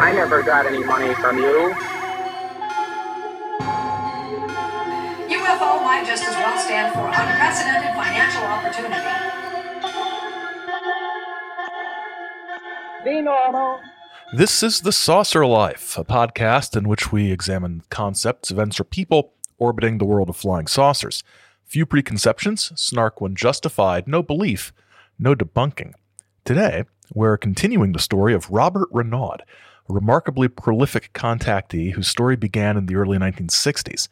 I never got any money from you. UFO might just as well stand for unprecedented financial opportunity. Be normal. This is The Saucer Life, a podcast in which we examine concepts, events, or people orbiting the world of flying saucers. Few preconceptions, snark when justified, no belief, no debunking. Today, we're continuing the story of Robert Renaud, a remarkably prolific contactee whose story began in the early 1960s.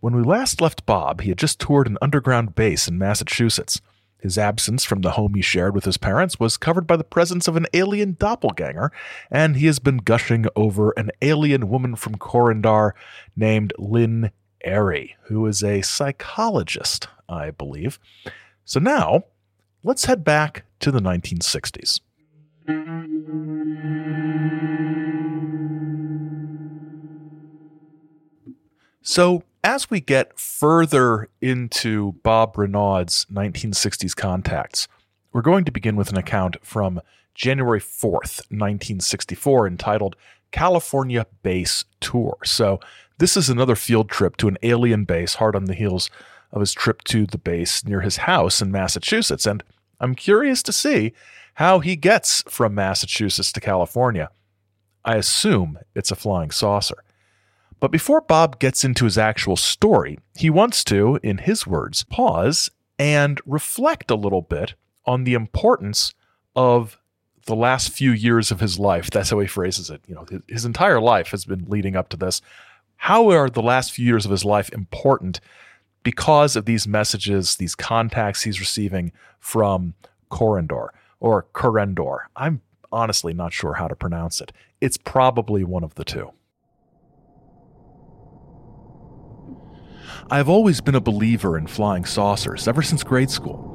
When we last left Bob, he had just toured an underground base in Massachusetts. His absence from the home he shared with his parents was covered by the presence of an alien doppelganger, and he has been gushing over an alien woman from Korendor named Lynn Airy, who is a psychologist, I believe. So now, let's head back to the 1960s. So, as we get further into Bob Renaud's 1960s contacts, we're going to begin with an account from January 4th, 1964, entitled California Base Tour. So, this is another field trip to an alien base, hard on the heels of his trip to the base near his house in Massachusetts. And I'm curious to see how he gets from Massachusetts to California. I assume it's a flying saucer. But before Bob gets into his actual story, he wants to, in his words, pause and reflect a little bit on the importance of the last few years of his life. That's how he phrases it. You know, his entire life has been leading up to this. How are the last few years of his life important because of these messages, these contacts he's receiving from Corindor or Corendor? I'm honestly not sure how to pronounce it. It's probably one of the two. I have always been a believer in flying saucers ever since grade school.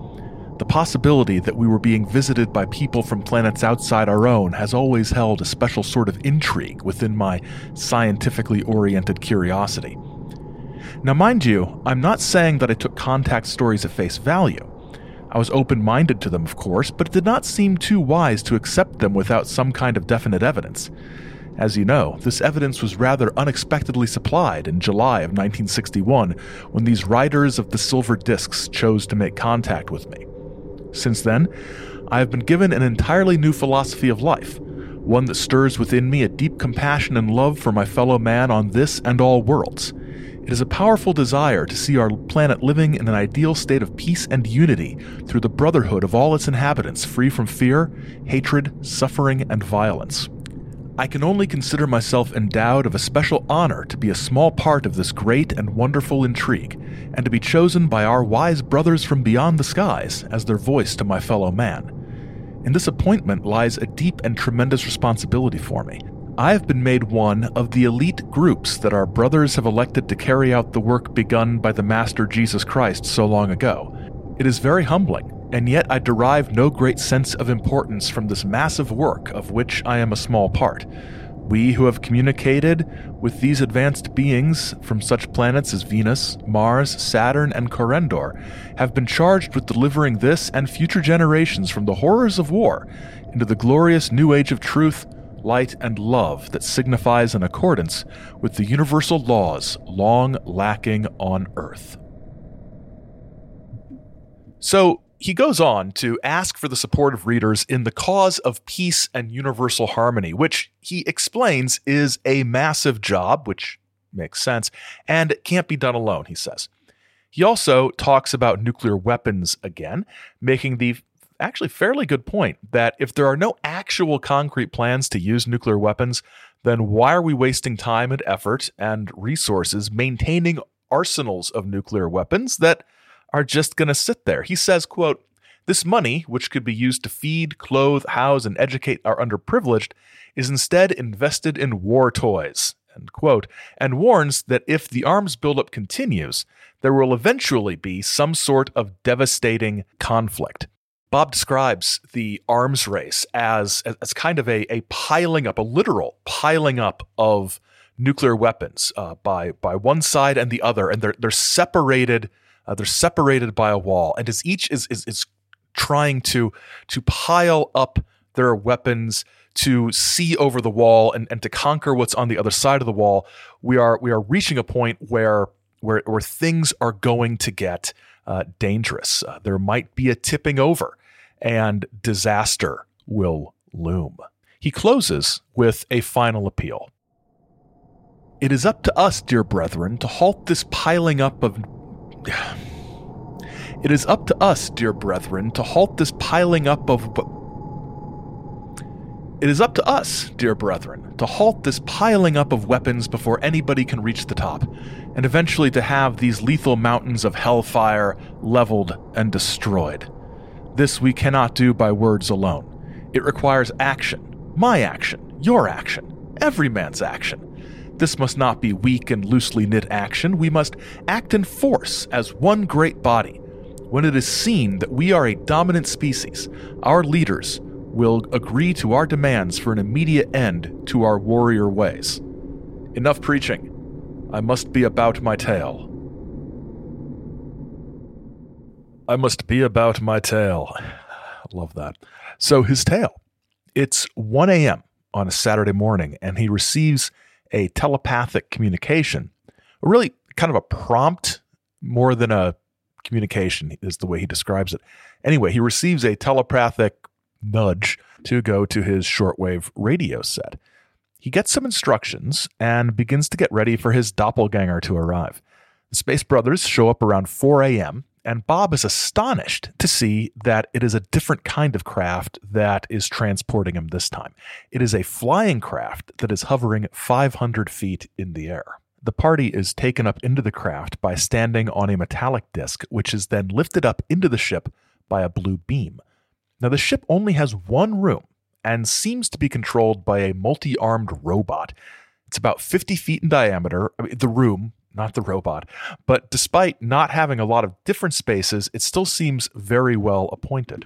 The possibility that we were being visited by people from planets outside our own has always held a special sort of intrigue within my scientifically oriented curiosity. Now, mind you, I'm not saying that I took contact stories at face value. I was open minded to them, of course, but it did not seem too wise to accept them without some kind of definite evidence. As you know, this evidence was rather unexpectedly supplied in July of 1961 when these riders of the silver discs chose to make contact with me. Since then, I have been given an entirely new philosophy of life, one that stirs within me a deep compassion and love for my fellow man on this and all worlds. It is a powerful desire to see our planet living in an ideal state of peace and unity through the brotherhood of all its inhabitants, free from fear, hatred, suffering, and violence. I can only consider myself endowed of a special honor to be a small part of this great and wonderful intrigue, and to be chosen by our wise brothers from beyond the skies as their voice to my fellow man. In this appointment lies a deep and tremendous responsibility for me. I have been made one of the elite groups that our brothers have elected to carry out the work begun by the Master Jesus Christ so long ago. It is very humbling, and yet I derive no great sense of importance from this massive work of which I am a small part. We who have communicated with these advanced beings from such planets as Venus, Mars, Saturn, and Korendor have been charged with delivering this and future generations from the horrors of war into the glorious new age of truth, light, and love that signifies an accordance with the universal laws long lacking on Earth. So, he goes on to ask for the support of readers in the cause of peace and universal harmony, which he explains is a massive job, which makes sense, and it can't be done alone, he says. He also talks about nuclear weapons again, making the actually fairly good point that if there are no actual concrete plans to use nuclear weapons, then why are we wasting time and effort and resources maintaining arsenals of nuclear weapons that are just going to sit there. He says, quote, this money, which could be used to feed, clothe, house, and educate our underprivileged, is instead invested in war toys, end quote, and warns that if the arms buildup continues, there will eventually be some sort of devastating conflict. Bob describes the arms race as, as kind of a, a piling up, a literal piling up of nuclear weapons uh, by by one side and the other, and they're they're separated. Uh, they're separated by a wall, and as each is is, is trying to to pile up their weapons to see over the wall and, and to conquer what's on the other side of the wall, we are we are reaching a point where where where things are going to get uh, dangerous. Uh, there might be a tipping over, and disaster will loom. He closes with a final appeal. It is up to us, dear brethren, to halt this piling up of. It is up to us, dear brethren, to halt this piling up of. It is up to us, dear brethren, to halt this piling up of weapons before anybody can reach the top, and eventually to have these lethal mountains of hellfire leveled and destroyed. This we cannot do by words alone. It requires action, my action, your action, every man's action. This must not be weak and loosely knit action. We must act in force as one great body. When it is seen that we are a dominant species, our leaders will agree to our demands for an immediate end to our warrior ways. Enough preaching. I must be about my tale. I must be about my tale. Love that. So his tale. It's 1 a.m. on a Saturday morning, and he receives a telepathic communication, really kind of a prompt more than a communication, is the way he describes it. Anyway, he receives a telepathic nudge to go to his shortwave radio set. He gets some instructions and begins to get ready for his doppelganger to arrive. The Space Brothers show up around 4 a.m., and Bob is astonished to see that it is a different kind of craft that is transporting him this time. It is a flying craft that is hovering 500 feet in the air. The party is taken up into the craft by standing on a metallic disc, which is then lifted up into the ship by a blue beam. Now, the ship only has one room and seems to be controlled by a multi armed robot. It's about 50 feet in diameter. I mean, the room, not the robot. But despite not having a lot of different spaces, it still seems very well appointed.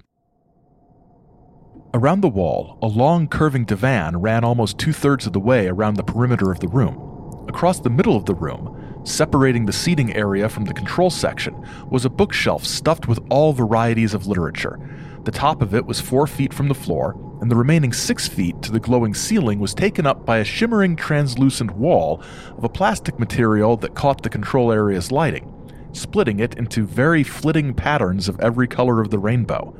Around the wall, a long curving divan ran almost two thirds of the way around the perimeter of the room. Across the middle of the room, separating the seating area from the control section, was a bookshelf stuffed with all varieties of literature. The top of it was four feet from the floor, and the remaining six feet to the glowing ceiling was taken up by a shimmering translucent wall of a plastic material that caught the control area's lighting, splitting it into very flitting patterns of every color of the rainbow.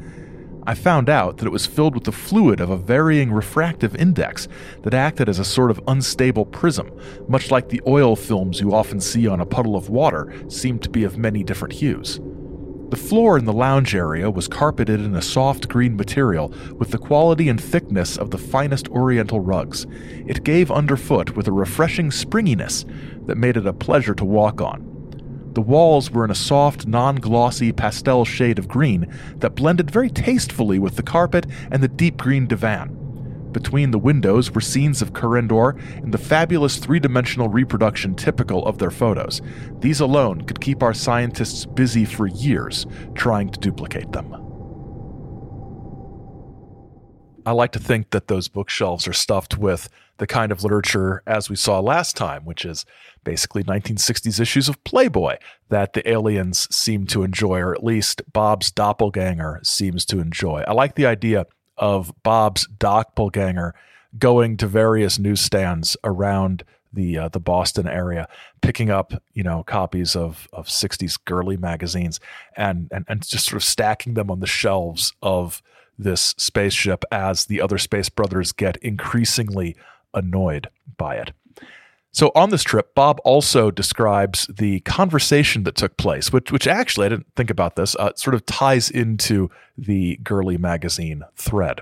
I found out that it was filled with the fluid of a varying refractive index that acted as a sort of unstable prism, much like the oil films you often see on a puddle of water seem to be of many different hues. The floor in the lounge area was carpeted in a soft green material with the quality and thickness of the finest oriental rugs. It gave underfoot with a refreshing springiness that made it a pleasure to walk on. The walls were in a soft, non glossy pastel shade of green that blended very tastefully with the carpet and the deep green divan. Between the windows were scenes of Korendor in the fabulous three dimensional reproduction typical of their photos. These alone could keep our scientists busy for years trying to duplicate them. I like to think that those bookshelves are stuffed with the kind of literature as we saw last time, which is basically 1960s issues of Playboy that the aliens seem to enjoy, or at least Bob's doppelganger seems to enjoy. I like the idea of Bob's doppelganger going to various newsstands around the uh, the Boston area, picking up you know copies of of '60s girly magazines and and and just sort of stacking them on the shelves of this spaceship as the other space brothers get increasingly annoyed by it. So on this trip, Bob also describes the conversation that took place, which, which actually I didn't think about this. Uh, sort of ties into the girly magazine thread.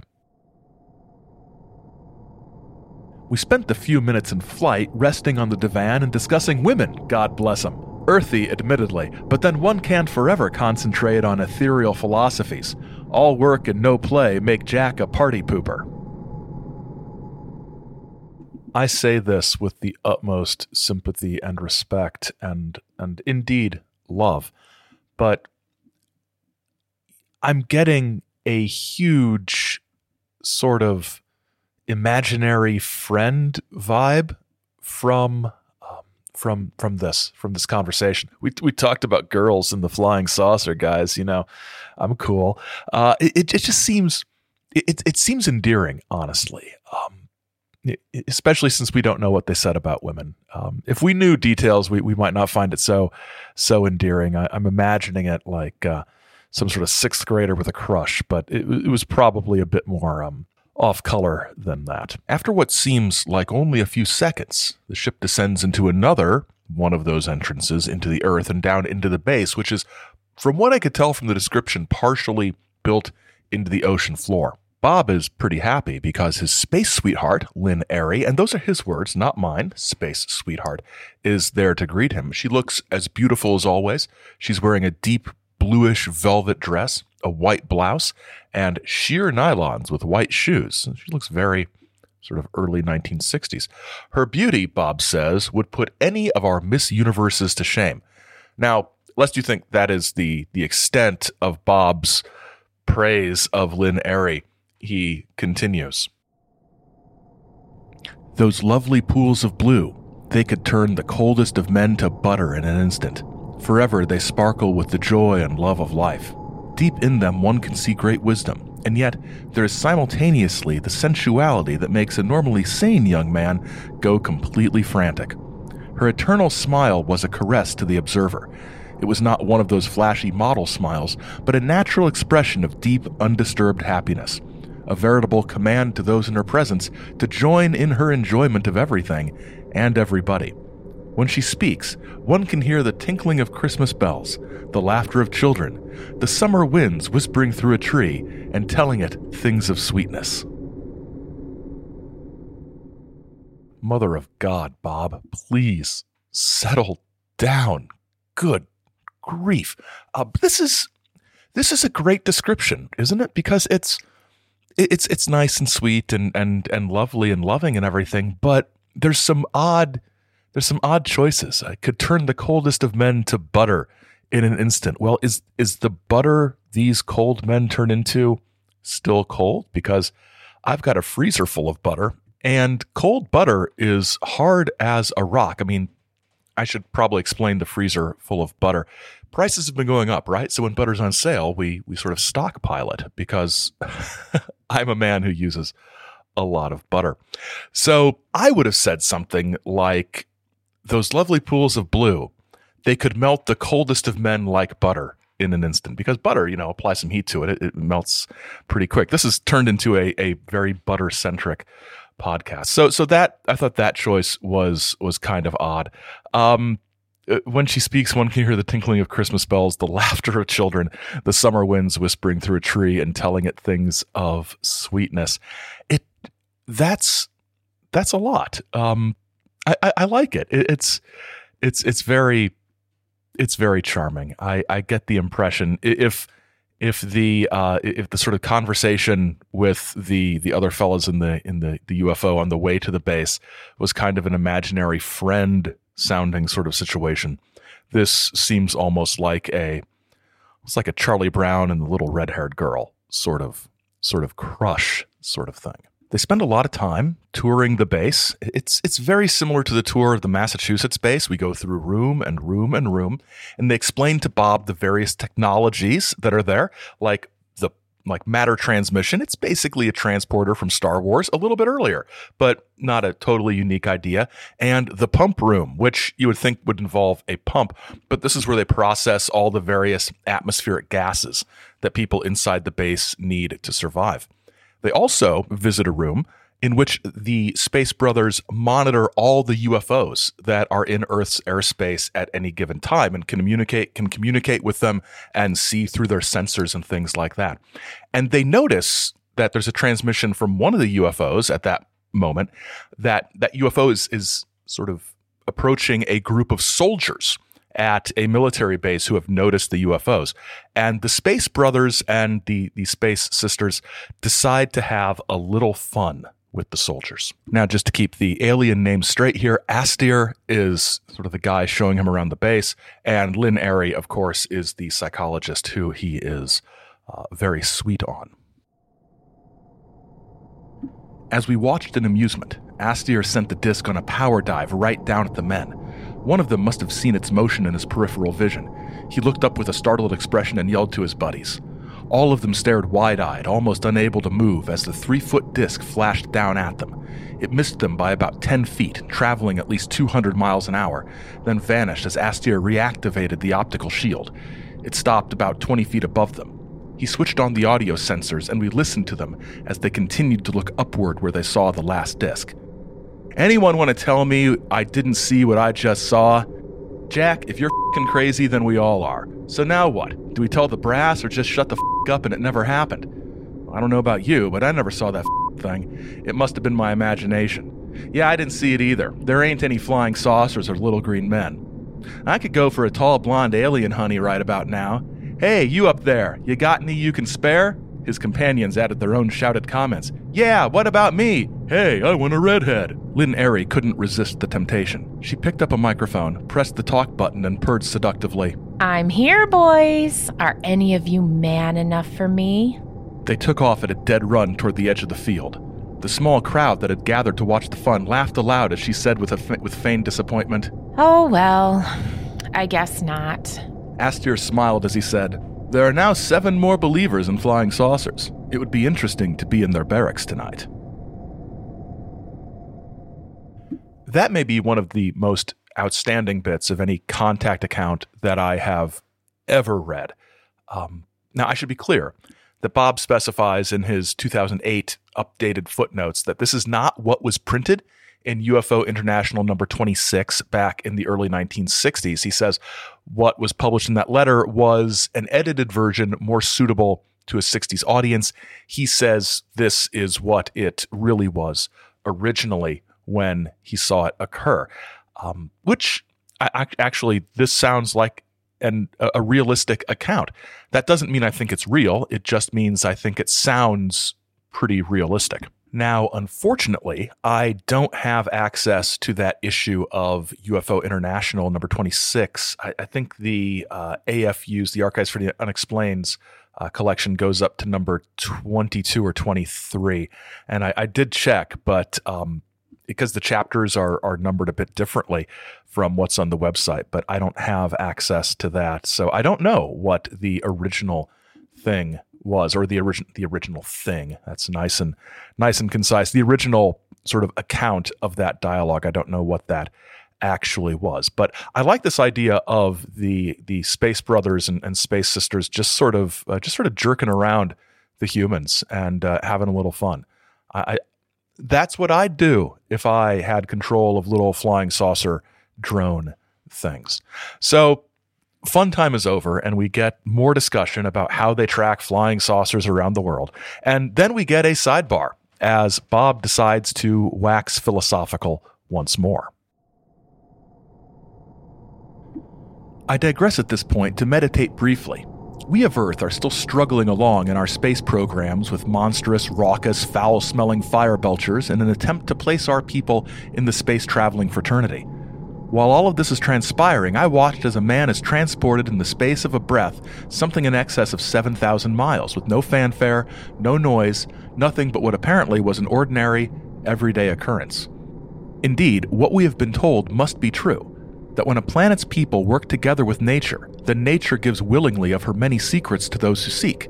We spent the few minutes in flight resting on the divan and discussing women, God bless them. Earthy, admittedly, but then one can't forever concentrate on ethereal philosophies. All work and no play make Jack a party pooper. I say this with the utmost sympathy and respect and and indeed love. But I'm getting a huge sort of imaginary friend vibe from um, from from this from this conversation. We we talked about girls in the flying saucer, guys. You know, I'm cool. Uh, it it just seems it it seems endearing, honestly. Um, especially since we don't know what they said about women. Um, if we knew details, we, we might not find it so so endearing. I, am I'm imagining it like uh, some sort of sixth grader with a crush, but it, it was probably a bit more um, off color than that. After what seems like only a few seconds, the ship descends into another one of those entrances into the Earth and down into the base, which is, from what I could tell from the description, partially built into the ocean floor. Bob is pretty happy because his space sweetheart, Lin-Erri, and those are his words, not mine, space sweetheart, is there to greet him. She looks as beautiful as always. She's wearing a deep bluish velvet dress, a white blouse, and sheer nylons with white shoes. She looks very sort of early 1960s. Her beauty, Bob says, would put any of our Miss Universes to shame. Now, lest you think that is the the extent of Bob's praise of Lin-Erri, he continues. Those lovely pools of blue, they could turn the coldest of men to butter in an instant. Forever they sparkle with the joy and love of life. Deep in them, one can see great wisdom, and yet there is simultaneously the sensuality that makes a normally sane young man go completely frantic. Her eternal smile was a caress to the observer. It was not one of those flashy model smiles, but a natural expression of deep, undisturbed happiness. A veritable command to those in her presence to join in her enjoyment of everything and everybody. When she speaks, one can hear the tinkling of Christmas bells, the laughter of children, the summer winds whispering through a tree and telling it things of sweetness. Mother of God, Bob, please settle down. Good grief. Uh, this is this is a great description, isn't it? Because it's it's it's nice and sweet and and and lovely and loving and everything, but there's some odd there's some odd choices. I could turn the coldest of men to butter in an instant. Well, is is the butter these cold men turn into still cold? Because I've got a freezer full of butter, and cold butter is hard as a rock. I mean, I should probably explain the freezer full of butter. Prices have been going up, right? So when butter's on sale, we we sort of stockpile it because I'm a man who uses a lot of butter. So I would have said something like those lovely pools of blue, they could melt the coldest of men like butter in an instant because butter, you know, apply some heat to it, it, it melts pretty quick. This has turned into a, a very butter centric podcast. So, so that I thought that choice was was kind of odd. Um, when she speaks, one can hear the tinkling of Christmas bells, the laughter of children, the summer winds whispering through a tree and telling it things of sweetness. It that's that's a lot. Um, I, I, like it. it. It's it's it's very it's very charming. I, I get the impression if if the uh, if the sort of conversation with the the other fellows in the in the, the UFO on the way to the base was kind of an imaginary friend sounding sort of situation, this seems almost like a it's like a Charlie Brown and the little red haired girl sort of sort of crush sort of thing. They spend a lot of time touring the base. It's it's very similar to the tour of the Massachusetts base. We go through room and room and room, and they explain to Bob the various technologies that are there, like like matter transmission. It's basically a transporter from Star Wars a little bit earlier, but not a totally unique idea. And the pump room, which you would think would involve a pump, but this is where they process all the various atmospheric gases that people inside the base need to survive. They also visit a room in which the Space Brothers monitor all the UFOs that are in Earth's airspace at any given time and can communicate can communicate with them and see through their sensors and things like that. And they notice that there's a transmission from one of the UFOs at that moment that that UFO is, is sort of approaching a group of soldiers at a military base who have noticed the UFOs. And the Space Brothers and the, the Space Sisters decide to have a little fun with the soldiers. Now, just to keep the alien name straight here, Astyr is sort of the guy showing him around the base, and Lin-Erri, of course, is the psychologist who he is uh, very sweet on. As we watched in amusement Astier sent the disc on a power dive right down at the men. One of them must have seen its motion in his peripheral vision. He looked up with a startled expression and yelled to his buddies. All of them stared wide eyed, almost unable to move, as the three foot disc flashed down at them. It missed them by about 10 feet, traveling at least 200 miles an hour, then vanished as Astier reactivated the optical shield. It stopped about 20 feet above them. He switched on the audio sensors and we listened to them as they continued to look upward where they saw the last disc. Anyone want to tell me I didn't see what I just saw? Jack, if you're crazy, then we all are. So now what? Do we tell the brass or just shut the f up and it never happened? I don't know about you, but I never saw that thing. It must have been my imagination. Yeah, I didn't see it either. There ain't any flying saucers or little green men. I could go for a tall blonde alien honey right about now. Hey, you up there, you got any you can spare? His companions added their own shouted comments. Yeah, what about me? Hey, I want a redhead. Lin-Erri couldn't resist the temptation. She picked up a microphone, pressed the talk button, and purred seductively. I'm here, boys. Are any of you man enough for me? They took off at a dead run toward the edge of the field. The small crowd that had gathered to watch the fun laughed aloud as she said with, a, with feigned disappointment, Oh, well, I guess not. Astier smiled as he said, There are now seven more believers in flying saucers. It would be interesting to be in their barracks tonight. That may be one of the most outstanding bits of any contact account that I have ever read. Um, now, I should be clear that Bob specifies in his 2008 updated footnotes that this is not what was printed in UFO International number 26 back in the early 1960s. He says what was published in that letter was an edited version more suitable to a 60s audience. He says this is what it really was originally when he saw it occur, um, which I, actually, this sounds like and a, realistic account. That doesn't mean I think it's real. It just means I think it sounds pretty realistic. Now, unfortunately, I don't have access to that issue of UFO International number 26. I, I think the uh, AFU's, the Archives for the Unexplained uh, collection, goes up to number 22 or 23. And I, I did check, but um, because the chapters are are numbered a bit differently from what's on the website, but I don't have access to that. So I don't know what the original thing was or the original the original thing. That's nice and nice and concise. The original sort of account of that dialogue. I don't know what that actually was. But I like this idea of the the space brothers and, and space sisters just sort of uh, just sort of jerking around the humans and uh, having a little fun. I, that's what I'd do if I had control of little flying saucer drone things. So, fun time is over, and we get more discussion about how they track flying saucers around the world. And then we get a sidebar as Bob decides to wax philosophical once more. I digress at this point to meditate briefly we of Earth are still struggling along in our space programs with monstrous, raucous, foul smelling fire belchers in an attempt to place our people in the space traveling fraternity. While all of this is transpiring, I watched as a man is transported in the space of a breath something in excess of 7,000 miles with no fanfare, no noise, nothing but what apparently was an ordinary, everyday occurrence. Indeed, what we have been told must be true that when a planet's people work together with nature, then nature gives willingly of her many secrets to those who seek.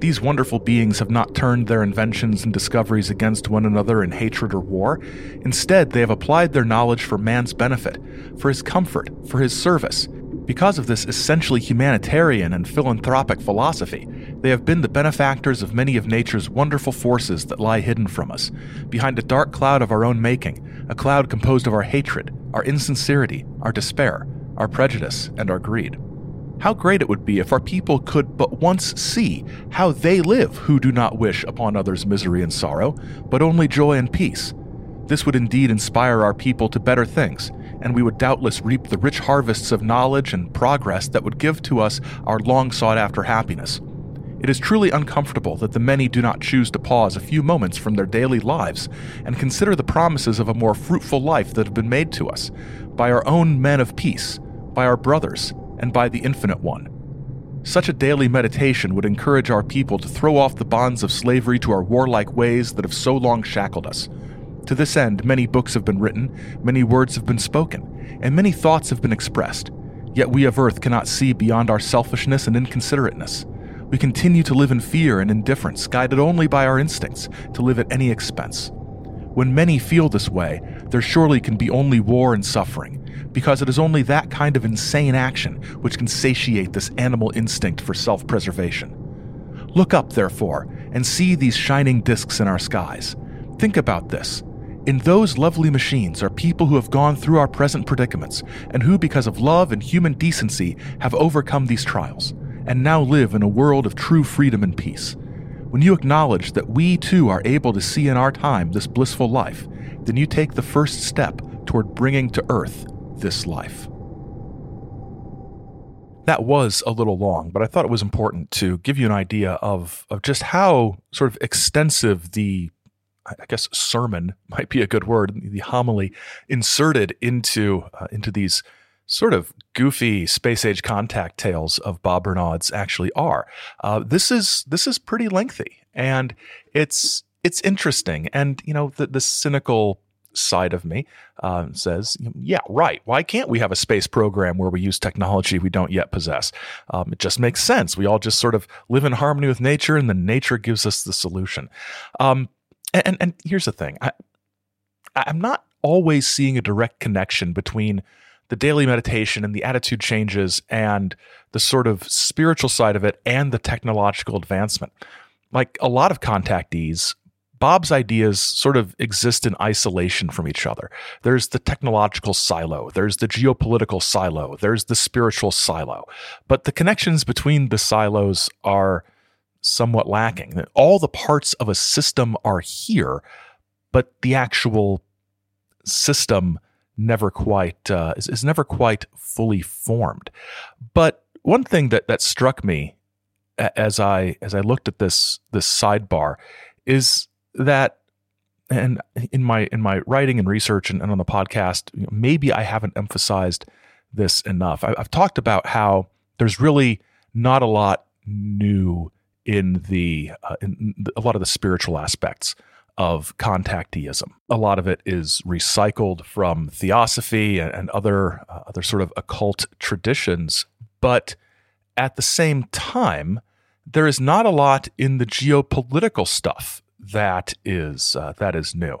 These wonderful beings have not turned their inventions and discoveries against one another in hatred or war. Instead, they have applied their knowledge for man's benefit, for his comfort, for his service. Because of this essentially humanitarian and philanthropic philosophy, they have been the benefactors of many of nature's wonderful forces that lie hidden from us, behind a dark cloud of our own making, a cloud composed of our hatred, our insincerity, our despair, our prejudice, and our greed. How great it would be if our people could but once see how they live who do not wish upon others misery and sorrow, but only joy and peace. This would indeed inspire our people to better things, and we would doubtless reap the rich harvests of knowledge and progress that would give to us our long sought after happiness. It is truly uncomfortable that the many do not choose to pause a few moments from their daily lives and consider the promises of a more fruitful life that have been made to us by our own men of peace, by our brothers, and by the Infinite One. Such a daily meditation would encourage our people to throw off the bonds of slavery to our warlike ways that have so long shackled us. To this end, many books have been written, many words have been spoken, and many thoughts have been expressed. Yet we of Earth cannot see beyond our selfishness and inconsiderateness. We continue to live in fear and indifference, guided only by our instincts to live at any expense. When many feel this way, there surely can be only war and suffering, because it is only that kind of insane action which can satiate this animal instinct for self preservation. Look up, therefore, and see these shining disks in our skies. Think about this. In those lovely machines are people who have gone through our present predicaments, and who, because of love and human decency, have overcome these trials, and now live in a world of true freedom and peace. When you acknowledge that we too are able to see in our time this blissful life, then you take the first step toward bringing to earth this life. That was a little long, but I thought it was important to give you an idea of, of just how sort of extensive the I guess sermon might be a good word, the homily inserted into uh, into these sort of goofy space age contact tales of Bob Renaud's actually are. Uh, this is this is pretty lengthy, and it's it's interesting. And you know the the cynical side of me uh, says, yeah, right. Why can't we have a space program where we use technology we don't yet possess? Um, it just makes sense. We all just sort of live in harmony with nature, and then nature gives us the solution. Um, and, and here's the thing I, I'm not always seeing a direct connection between the daily meditation and the attitude changes and the sort of spiritual side of it and the technological advancement. Like a lot of contactees, Bob's ideas sort of exist in isolation from each other. There's the technological silo, there's the geopolitical silo, there's the spiritual silo. But the connections between the silos are somewhat lacking. All the parts of a system are here, but the actual system never quite uh, is, is never quite fully formed. But one thing that that struck me as I as I looked at this this sidebar is that and in my in my writing and research and, and on the podcast maybe I haven't emphasized this enough. I, I've talked about how there's really not a lot new in the uh, in a lot of the spiritual aspects of contacteeism. A lot of it is recycled from theosophy and, and other uh, other sort of occult traditions, but at the same time, there is not a lot in the geopolitical stuff that is uh, that is new.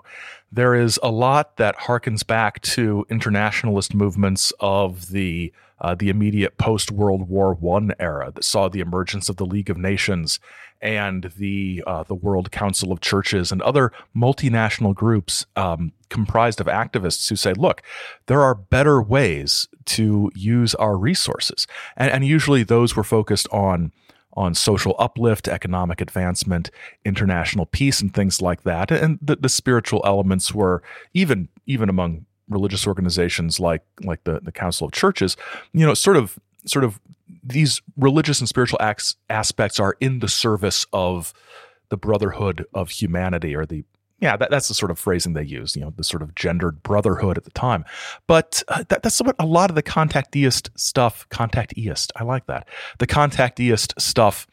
There is a lot that harkens back to internationalist movements of the uh, the immediate post World War One era that saw the emergence of the League of Nations and the uh, the World Council of Churches and other multinational groups um, comprised of activists who say, "Look, there are better ways to use our resources," and, and usually those were focused on on social uplift, economic advancement, international peace, and things like that. And the, the spiritual elements were even even among religious organizations like like the the Council of Churches, you know, sort of sort of these religious and spiritual acts, aspects are in the service of the brotherhood of humanity or the yeah that, that's the sort of phrasing they use you know the sort of gendered brotherhood at the time. But uh, that, that's what a lot of the contacteist stuff contacteist i like that. The contacteist stuff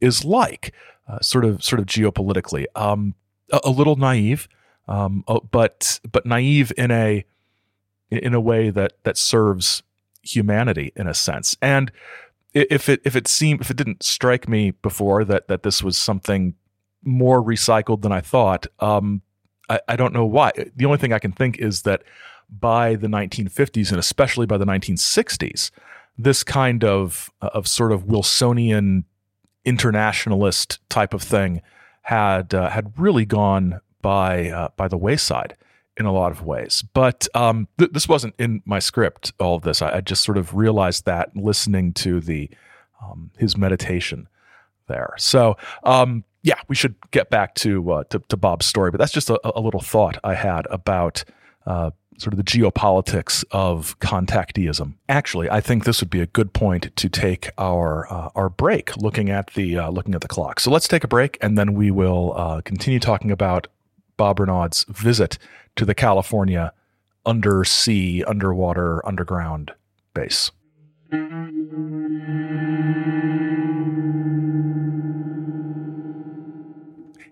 is like uh, sort of sort of geopolitically. Um, a, a little naive um, uh, but but naive in a in a way that that serves humanity in a sense. And if it if it seemed if it didn't strike me before that that this was something more recycled than I thought, um, I, I don't know why. The only thing I can think is that by the 1950s and especially by the 1960s, this kind of of sort of Wilsonian internationalist type of thing had uh, had really gone by uh, by the wayside in a lot of ways. But um, th- this wasn't in my script. All of this, I, I just sort of realized that listening to the um, his meditation there. So um, yeah, we should get back to, uh, to, to Bob's story. But that's just a, a little thought I had about. Uh, sort of the geopolitics of contacteeism. Actually, I think this would be a good point to take our uh, our break, looking at the uh, looking at the clock. So let's take a break, and then we will uh, continue talking about Bob Renaud's visit to the California undersea, underwater, underground base.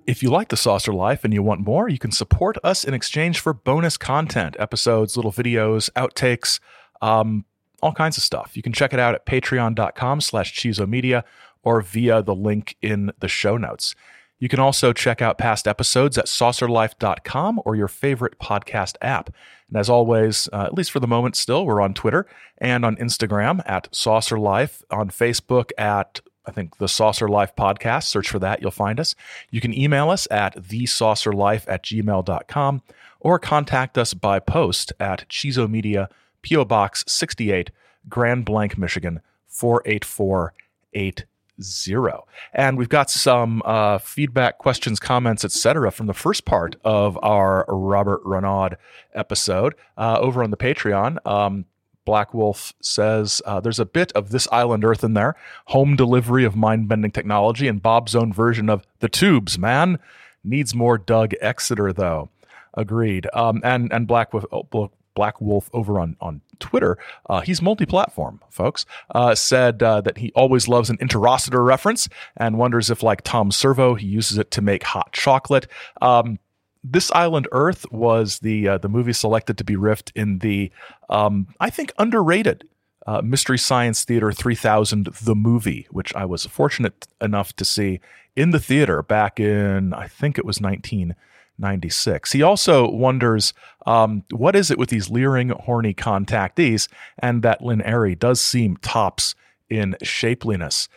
If you like the Saucer Life and you want more, you can support us in exchange for bonus content, episodes, little videos, outtakes, um, all kinds of stuff. You can check it out at patreon.com slash chizomedia or via the link in the show notes. You can also check out past episodes at saucerlife.com or your favorite podcast app. And as always, uh, at least for the moment still, we're on Twitter and on Instagram at saucerlife, on Facebook at I think the Saucer Life podcast. Search for that, you'll find us. You can email us at thesaucerlife at gmail.com or contact us by post at Chizo Media, P.O. Box 68, Grand Blanc, Michigan 48480 zero. And we've got some uh, feedback, questions, comments, etc. from the first part of our Robert Renaud episode uh, over on the Patreon. Um, Black Wolf says uh, there's a bit of This Island Earth in there, home delivery of mind bending technology, and Bob's own version of The Tubes, man. Needs more Doug Exeter, though. Agreed. Um, and and Black Wolf, oh, Black Wolf over on on Twitter, uh, he's multi-platform, folks. Uh, said uh, that he always loves an interocitor reference and wonders if, like Tom Servo, he uses it to make hot chocolate. Um, this Island Earth was the uh, the movie selected to be riffed in the um, I think underrated uh, Mystery Science Theater 3000 the movie, which I was fortunate enough to see in the theater back in I think it was 19- 96. He also wonders um, what is it with these leering, horny contactees, and that Lin-Erri does seem tops in shapeliness.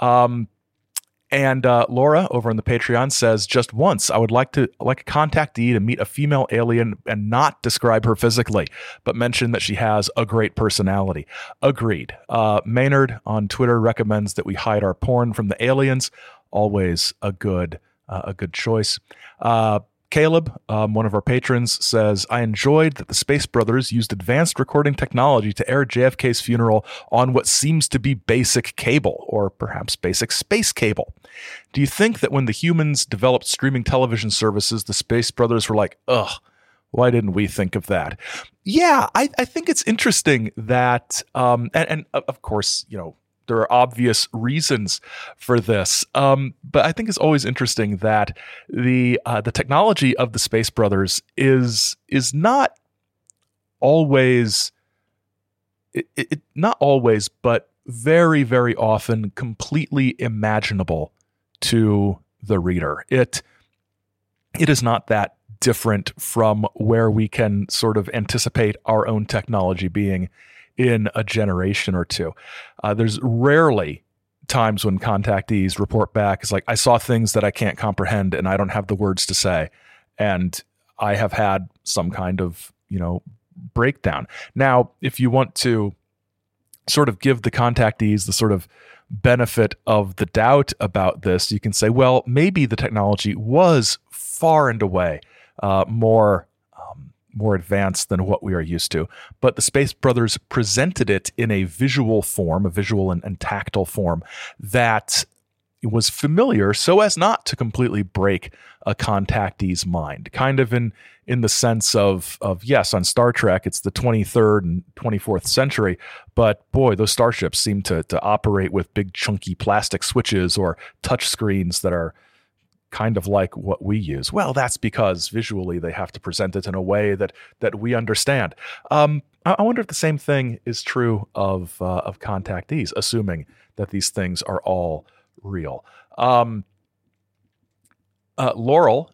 Um, and uh, Laura over on the Patreon says, just once, I would like to like a contactee to meet a female alien and not describe her physically, but mention that she has a great personality. Agreed. Uh, Maynard on Twitter recommends that we hide our porn from the aliens. Always a good uh, a good choice. Caleb, um, one of our patrons, says, I enjoyed that the Space Brothers used advanced recording technology to air JFK's funeral on what seems to be basic cable, or perhaps basic space cable. Do you think that when the humans developed streaming television services, the Space Brothers were like, ugh, why didn't we think of that? Yeah, I, I think it's interesting that, um, and, and of course, you know, there are obvious reasons for this. Um, but I think it's always interesting that the uh, the technology of the Space Brothers is is not always it, it, not always, but very very often completely imaginable to the reader. It it is not that different from where we can sort of anticipate our own technology being in a generation or two. Uh, there's rarely times when contactees report back is like, I saw things that I can't comprehend and I don't have the words to say. And I have had some kind of, you know, breakdown. Now, if you want to sort of give the contactees the sort of benefit of the doubt about this, you can say, well, maybe the technology was far and away uh, more more advanced than what we are used to. But the Space Brothers presented it in a visual form, a visual and, and tactile form that was familiar so as not to completely break a contactee's mind. Kind of in in the sense of of yes, on Star Trek it's the 23rd and 24th century, but boy, those starships seem to to operate with big chunky plastic switches or touch screens that are kind of like what we use. Well, that's because visually they have to present it in a way that that we understand. Um, I, wonder if the same thing is true of uh, of contactees, assuming that these things are all real. Um, uh, Laurel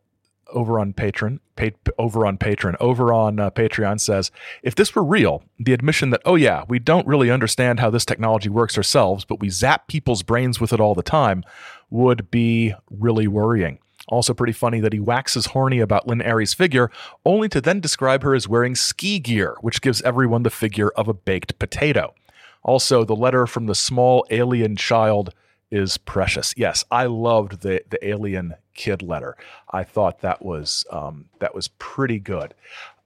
over on Patreon, pa- over on Patreon, over on uh, Patreon says, if this were real, the admission that, oh yeah, we don't really understand how this technology works ourselves, but we zap people's brains with it all the time, would be really worrying. Also, pretty funny that he waxes horny about Lin-Erri's figure, only to then describe her as wearing ski gear, which gives everyone the figure of a baked potato. Also, the letter from the small alien child is precious. Yes, I loved the the alien kid letter. I thought that was um, that was pretty good.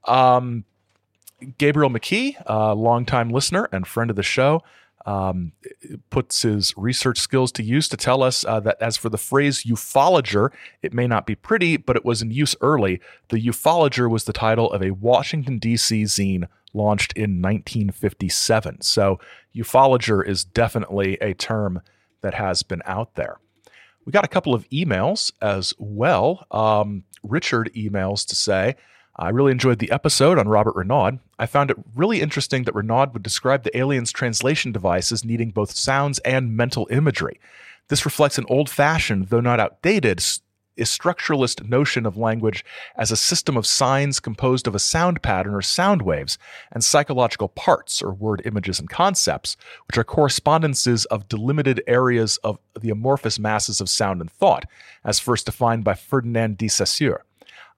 Um, Gabriel McKee, a longtime listener and friend of the show, um, puts his research skills to use to tell us uh, that as for the phrase ufologer, it may not be pretty, but it was in use early. The ufologer was the title of a Washington, D.C. zine launched in 1957. So, ufologer is definitely a term that has been out there. We got a couple of emails as well. Um, Richard emails to say, I really enjoyed the episode on Robert Renaud. I found it really interesting that Renaud would describe the alien's translation device as needing both sounds and mental imagery. This reflects an old fashioned, though not outdated, is structuralist notion of language as a system of signs composed of a sound pattern or sound waves and psychological parts or word images and concepts, which are correspondences of delimited areas of the amorphous masses of sound and thought, as first defined by Ferdinand de Saussure.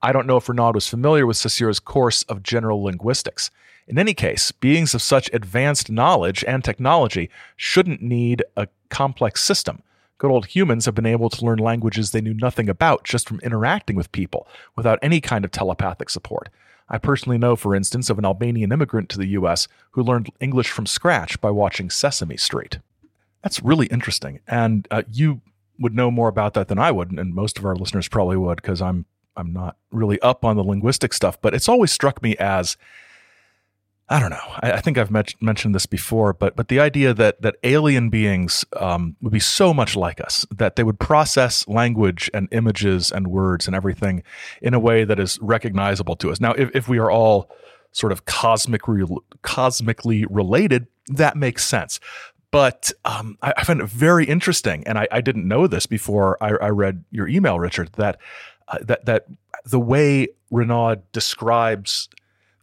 I don't know if Renaud was familiar with Saussure's course of general linguistics. In any case, beings of such advanced knowledge and technology shouldn't need a complex system. Good old humans have been able to learn languages they knew nothing about just from interacting with people without any kind of telepathic support. I personally know, for instance, of an Albanian immigrant to the US who learned English from scratch by watching Sesame Street. That's really interesting. And uh, you would know more about that than I would, and most of our listeners probably would, because I'm I'm not really up on the linguistic stuff, but it's always struck me as I don't know. I, I think I've met, mentioned this before, but but the idea that that alien beings um, would be so much like us that they would process language and images and words and everything in a way that is recognizable to us. Now, if, if we are all sort of cosmic re- cosmically related, that makes sense. But um, I, I, find it very interesting, and I, I didn't know this before I, I read your email, Richard. That uh, that that the way Renaud describes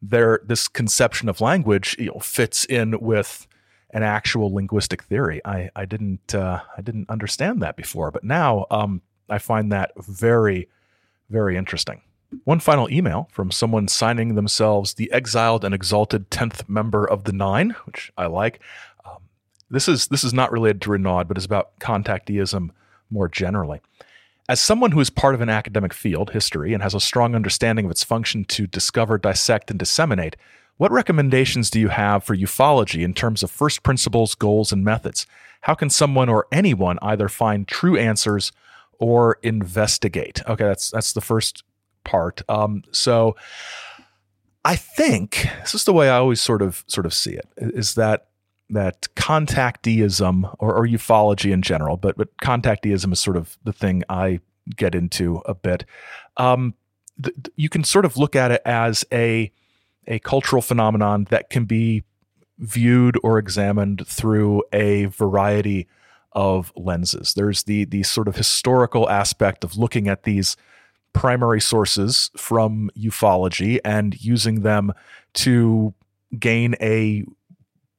their this conception of language you know fits in with an actual linguistic theory. I I didn't uh, I didn't understand that before, but now um, I find that very very interesting. One final email from someone signing themselves the exiled and exalted tenth member of the Nine, which I like. Um, this is this is not related to Renaud, but is about contacteeism more generally. As someone who is part of an academic field, history, and has a strong understanding of its function to discover, dissect, and disseminate, what recommendations do you have for ufology in terms of first principles, goals, and methods? How can someone or anyone either find true answers or investigate? Okay, that's that's the first part. Um, so I think this is the way I always sort of sort of see it is that that contacteeism or, or ufology in general, but but contacteeism is sort of the thing I get into a bit. Um, th- you can sort of look at it as a a cultural phenomenon that can be viewed or examined through a variety of lenses. There's the the sort of historical aspect of looking at these primary sources from ufology and using them to gain a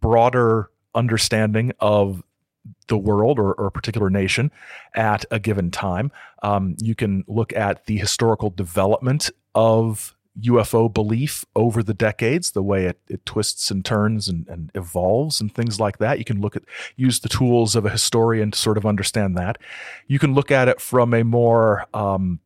broader understanding of the world or, or, a particular nation at a given time. Um, you can look at the historical development of UFO belief over the decades, the way it, it twists and turns and, and, evolves and things like that. You can look at use the tools of a historian to sort of understand that. You can look at it from a more um,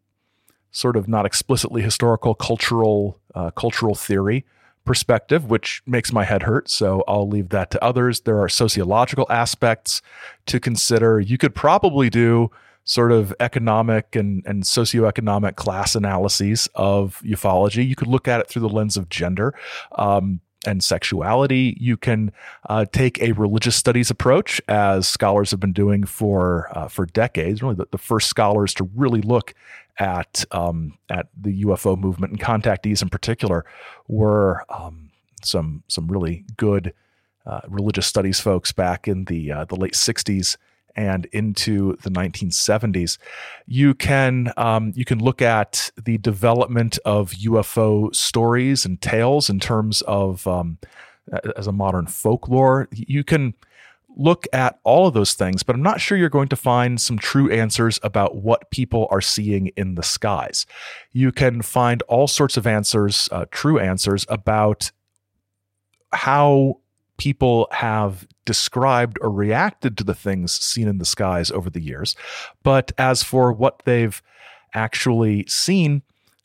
sort of not explicitly historical cultural uh, cultural theory perspective, which makes my head hurt. So I'll leave that to others. There are sociological aspects to consider. You could probably do sort of economic and, and socioeconomic class analyses of ufology. You could look at it through the lens of gender. Um, and sexuality. You can uh, take a religious studies approach, as scholars have been doing for uh, for decades. Really, the, the, first scholars to really look at um, at the UFO movement and contactees in particular were um, some some really good uh, religious studies folks back in the uh, the late '60s and into the 1970s. You can um, you can look at the development of UFO stories and tales in terms of um, as a modern folklore. You can look at all of those things, but I'm not sure you're going to find some true answers about what people are seeing in the skies. You can find all sorts of answers, uh, true answers about how people have described or reacted to the things seen in the skies over the years. But as for what they've actually seen,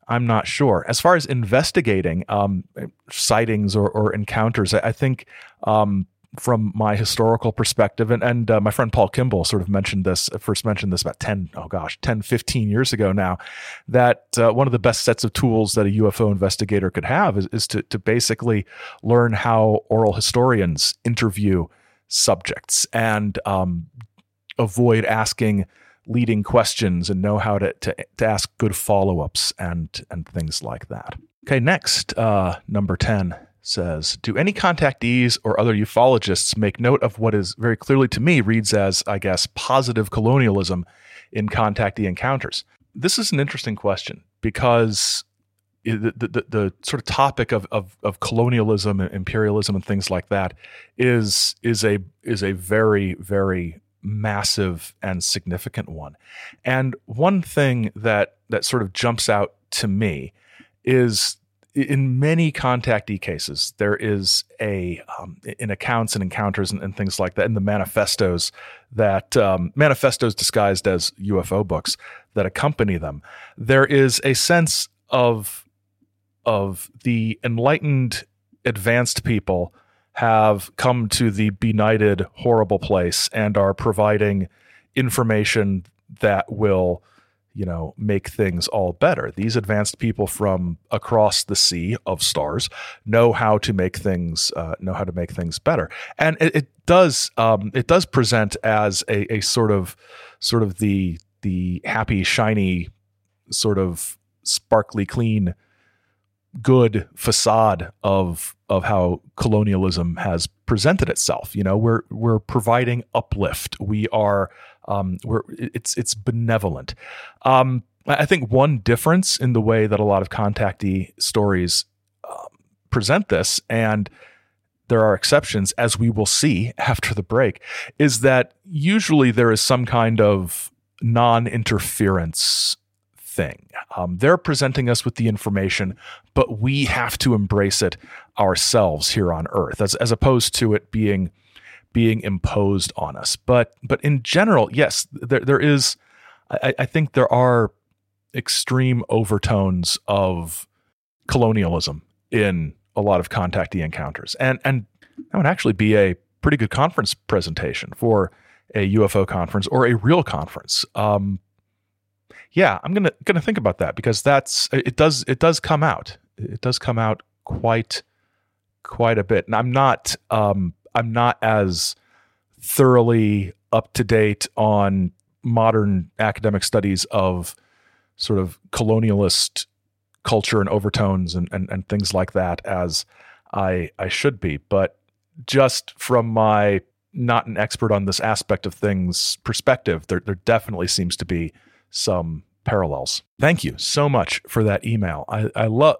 I'm not sure. As far as investigating um, sightings or, or encounters, I, I think um, from my historical perspective and, and uh, my friend paul kimball sort of mentioned this first mentioned this about 10 oh gosh 10 15 years ago now that uh, one of the best sets of tools that a ufo investigator could have is, is to, to basically learn how oral historians interview subjects and um, avoid asking leading questions and know how to, to, to ask good follow ups and, and things like that. Okay, next, uh, number 10 says Do any contactees or other ufologists make note of what is very clearly to me reads as, I guess, positive colonialism in contactee encounters? This is an interesting question because the, the, the, sort of topic of, of, of colonialism and imperialism and things like that is is a is a very very massive and significant one. And one thing that that sort of jumps out to me is in many contactee cases, there is a um, in accounts and encounters and, and, things like that in the manifestos that um, manifestos disguised as UFO books that accompany them. There is a sense of of the enlightened, advanced people have come to the benighted, horrible place and are providing information that will you know make things all better these advanced people from across the sea of stars know how to make things uh, know how to make things better and it, it does um, it does present as a, a sort of sort of the the happy shiny sort of sparkly clean good facade of of how colonialism has presented itself. You know, we're we're providing uplift. We are um, we're it's it's benevolent. Um, I think one difference in the way that a lot of contactee stories um, present this, and there are exceptions, as we will see after the break, is that usually there is some kind of non interference thing. Um, they're presenting us with the information, but we have to embrace it ourselves here on Earth, as as opposed to it being being imposed on us. But but in general, yes, there there is. I, I think there are extreme overtones of colonialism in a lot of contactee encounters, and and that would actually be a pretty good conference presentation for a UFO conference or a real conference. Um, yeah, I'm gonna gonna think about that because that's it does it does come out. It does come out quite quite a bit. And I'm not um I'm not as thoroughly up to date on modern academic studies of sort of colonialist culture and overtones and, and, and things like that as I I should be. But just from my not an expert on this aspect of things perspective, there there definitely seems to be some parallels. Thank you so much for that email. I, I love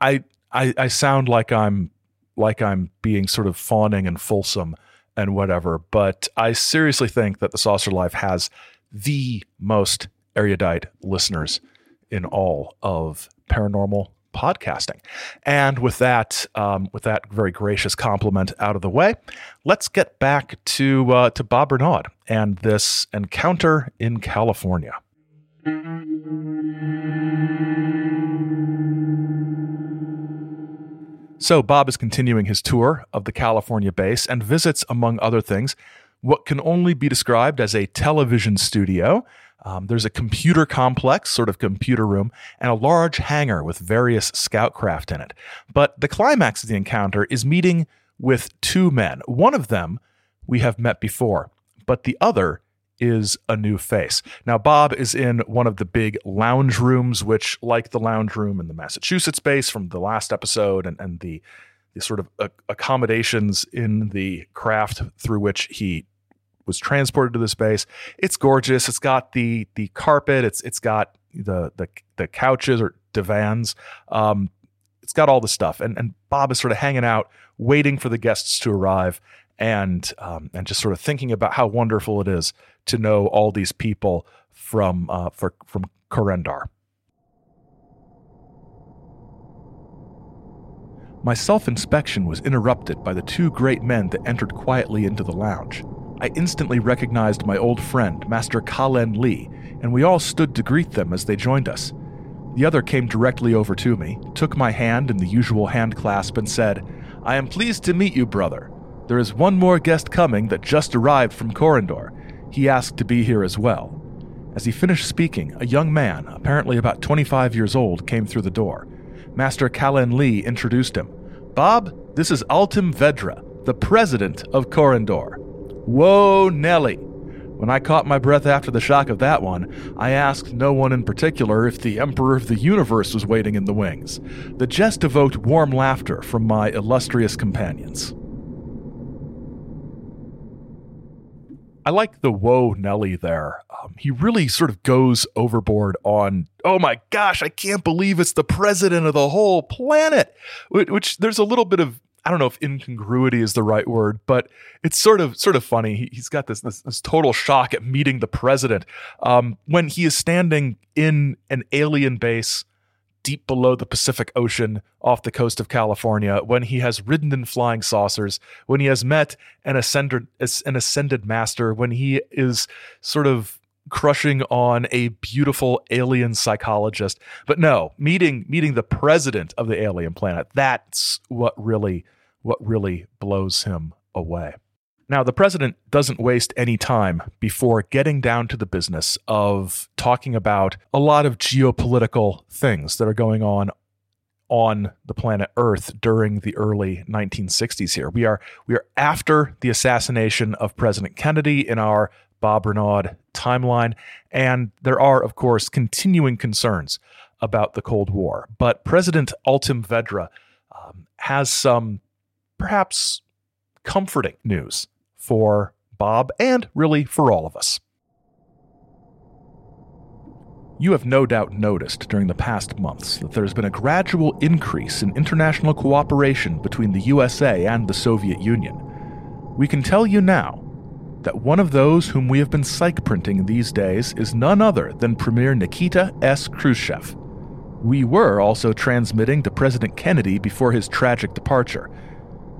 I, I I sound like I'm like I'm being sort of fawning and fulsome and whatever, but I seriously think that the Saucer Life has the most erudite listeners in all of paranormal podcasting. And with that, um, with that very gracious compliment out of the way, let's get back to uh, to Bob Renaud and this encounter in California. So, Bob is continuing his tour of the California base and visits, among other things, what can only be described as a television studio. Um, there's a computer complex, sort of computer room, and a large hangar with various scout craft in it. But the climax of the encounter is meeting with two men. One of them we have met before, but the other is a new face. Now, Bob is in one of the big lounge rooms, which, like the lounge room in the Massachusetts base from the last episode and, and the, the sort of accommodations in the craft through which he was transported to the space. It's gorgeous. It's got the the carpet. It's it's got the the the couches or divans. Um, it's got all the stuff, and and Bob is sort of hanging out, waiting for the guests to arrive, and um, and just sort of thinking about how wonderful it is to know all these people from uh, for, from Korendor. My self inspection was interrupted by the two great men that entered quietly into the lounge. I instantly recognized my old friend, Master Kalen Lee, and we all stood to greet them as they joined us. The other came directly over to me, took my hand in the usual hand clasp, and said, I am pleased to meet you, brother. There is one more guest coming that just arrived from Korendor, he asked to be here as well. As he finished speaking, a young man, apparently about 25 years old, came through the door. Master Kalen Lee introduced him. Bob, this is Altim Vedra, the president of Korendor. Whoa, Nelly! When I caught my breath after the shock of that one, I asked no one in particular if the Emperor of the Universe was waiting in the wings. The jest evoked warm laughter from my illustrious companions. I like the whoa Nelly there. Um, he really sort of goes overboard on, oh my gosh, I can't believe it's the president of the whole planet. Which, which there's a little bit of I don't know if incongruity is the right word, but it's sort of sort of funny. He, has got this, this, this total shock at meeting the president um, when he is standing in an alien base deep below the Pacific Ocean off the coast of California, when he has ridden in flying saucers, when he has met an ascended an ascended master, when he is sort of crushing on a beautiful alien psychologist. But no, meeting meeting the president of the alien planet, that's what really what really blows him away. Now, the president doesn't waste any time before getting down to the business of talking about a lot of geopolitical things that are going on on the planet Earth during the early 1960s here. We are we are after the assassination of President Kennedy in our Bob Renaud timeline. And there are, of course, continuing concerns about the Cold War. But President Altim Vedra um, has some perhaps comforting news for Bob and really for all of us. You have no doubt noticed during the past months that there has been a gradual increase in international cooperation between the USA and the Soviet Union. We can tell you now that one of those whom we have been psych printing these days is none other than Premier Nikita S. Khrushchev. We were also transmitting to President Kennedy before his tragic departure.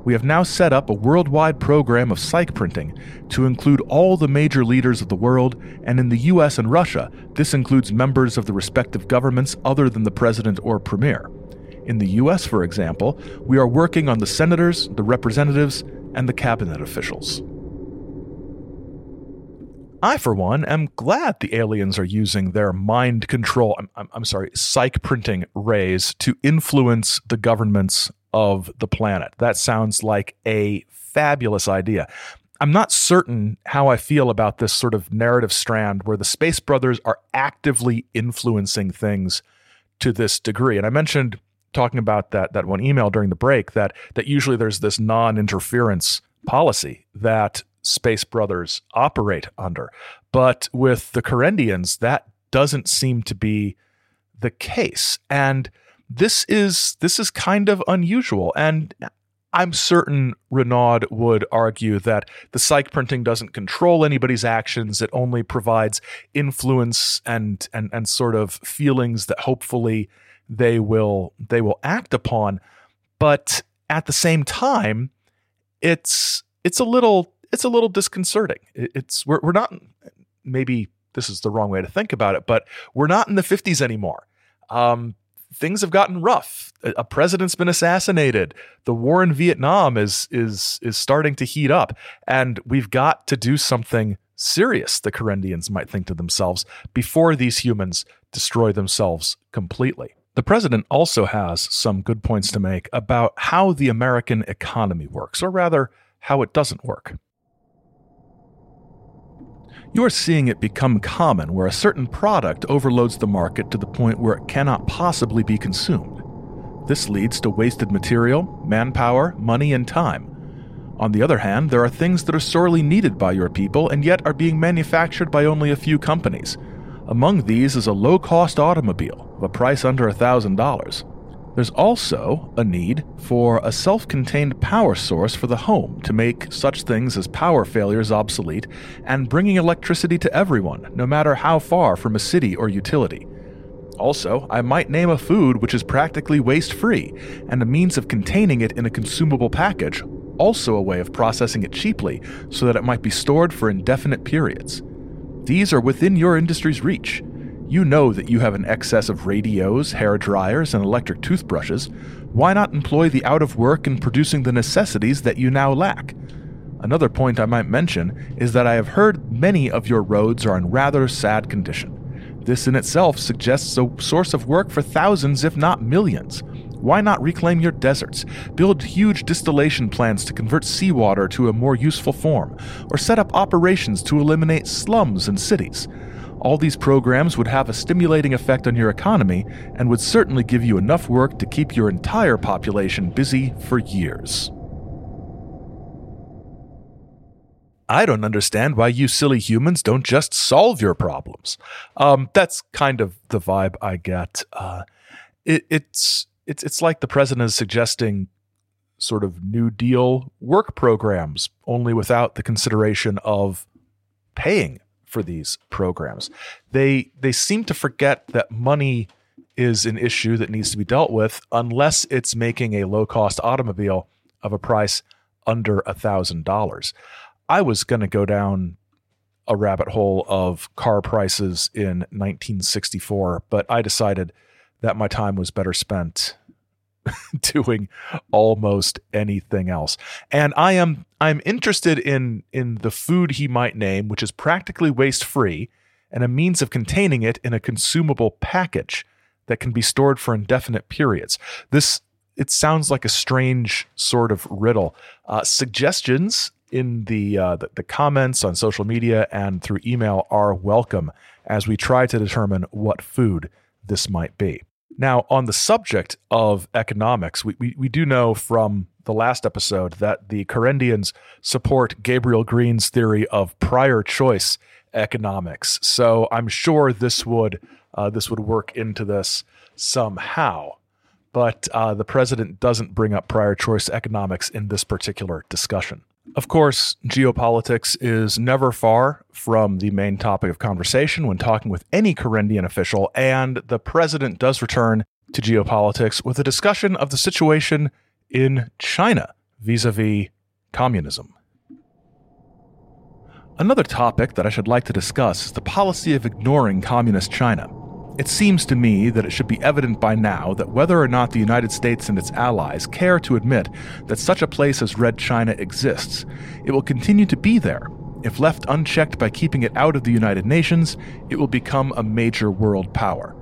We have now set up a worldwide program of psych printing to include all the major leaders of the world, and in the US and Russia, this includes members of the respective governments other than the president or premier. In the US, for example, we are working on the senators, the representatives, and the cabinet officials. I, for one, am glad the aliens are using their mind control, I'm, I'm, sorry, psych printing rays to influence the governments of the planet. That sounds like a fabulous idea. I'm not certain how I feel about this sort of narrative strand where the Space Brothers are actively influencing things to this degree. And I mentioned talking about that that one email during the break that that usually there's this non-interference policy that Space Brothers operate under. But with the Korendians, that doesn't seem to be the case. And this is this is kind of unusual. And I'm certain Renaud would argue that the psych printing doesn't control anybody's actions. It only provides influence and and and sort of feelings that hopefully they will they will act upon. But at the same time, it's it's a little it's a little disconcerting. It's we're we're not maybe this is the wrong way to think about it, but we're not in the 50s anymore. Um, things have gotten rough. A president's been assassinated. The war in Vietnam is is is starting to heat up, and we've got to do something serious. The Korendians might think to themselves before these humans destroy themselves completely. The president also has some good points to make about how the American economy works, or rather, how it doesn't work. You are seeing it become common where a certain product overloads the market to the point where it cannot possibly be consumed. This leads to wasted material, manpower, money, and time. On the other hand, there are things that are sorely needed by your people and yet are being manufactured by only a few companies. Among these is a low cost automobile of a price under $1,000. There's also a need for a self contained power source for the home to make such things as power failures obsolete and bringing electricity to everyone, no matter how far from a city or utility. Also, I might name a food which is practically waste free and a means of containing it in a consumable package, also a way of processing it cheaply so that it might be stored for indefinite periods. These are within your industry's reach you know that you have an excess of radios, hair dryers, and electric toothbrushes. Why not employ the out of work in producing the necessities that you now lack? Another point I might mention is that I have heard many of your roads are in rather sad condition. This in itself suggests a source of work for thousands, if not millions. Why not reclaim your deserts, build huge distillation plants to convert seawater to a more useful form, or set up operations to eliminate slums in cities? All these programs would have a stimulating effect on your economy and would certainly give you enough work to keep your entire population busy for years. I don't understand why you silly humans don't just solve your problems. Um, that's kind of the vibe I get. Uh, it, it's it's it's like the president is suggesting sort of New Deal work programs, only without the consideration of paying for these programs. They they seem to forget that money is an issue that needs to be dealt with unless it's making a low cost automobile of a price under a thousand dollars. I was going to go down a rabbit hole of car prices in 1964, but I decided that my time was better spent doing almost anything else. And I am I'm interested in in the food he might name, which is practically waste free and a means of containing it in a consumable package that can be stored for indefinite periods. This it sounds like a strange sort of riddle. Uh, suggestions in the, uh, the the comments on social media and through email are welcome as we try to determine what food this might be. Now, on the subject of economics, we, we, we do know from the last episode that the Korendians support Gabriel Green's theory of prior choice economics. So I'm sure this would uh, this would work into this somehow. But uh, the president doesn't bring up prior choice economics in this particular discussion. Of course, geopolitics is never far from the main topic of conversation when talking with any Korendian official, and the president does return to geopolitics with a discussion of the situation in China vis a vis communism. Another topic that I should like to discuss is the policy of ignoring communist China. It seems to me that it should be evident by now that whether or not the United States and its allies care to admit that such a place as Red China exists, it will continue to be there. If left unchecked by keeping it out of the United Nations, it will become a major world power.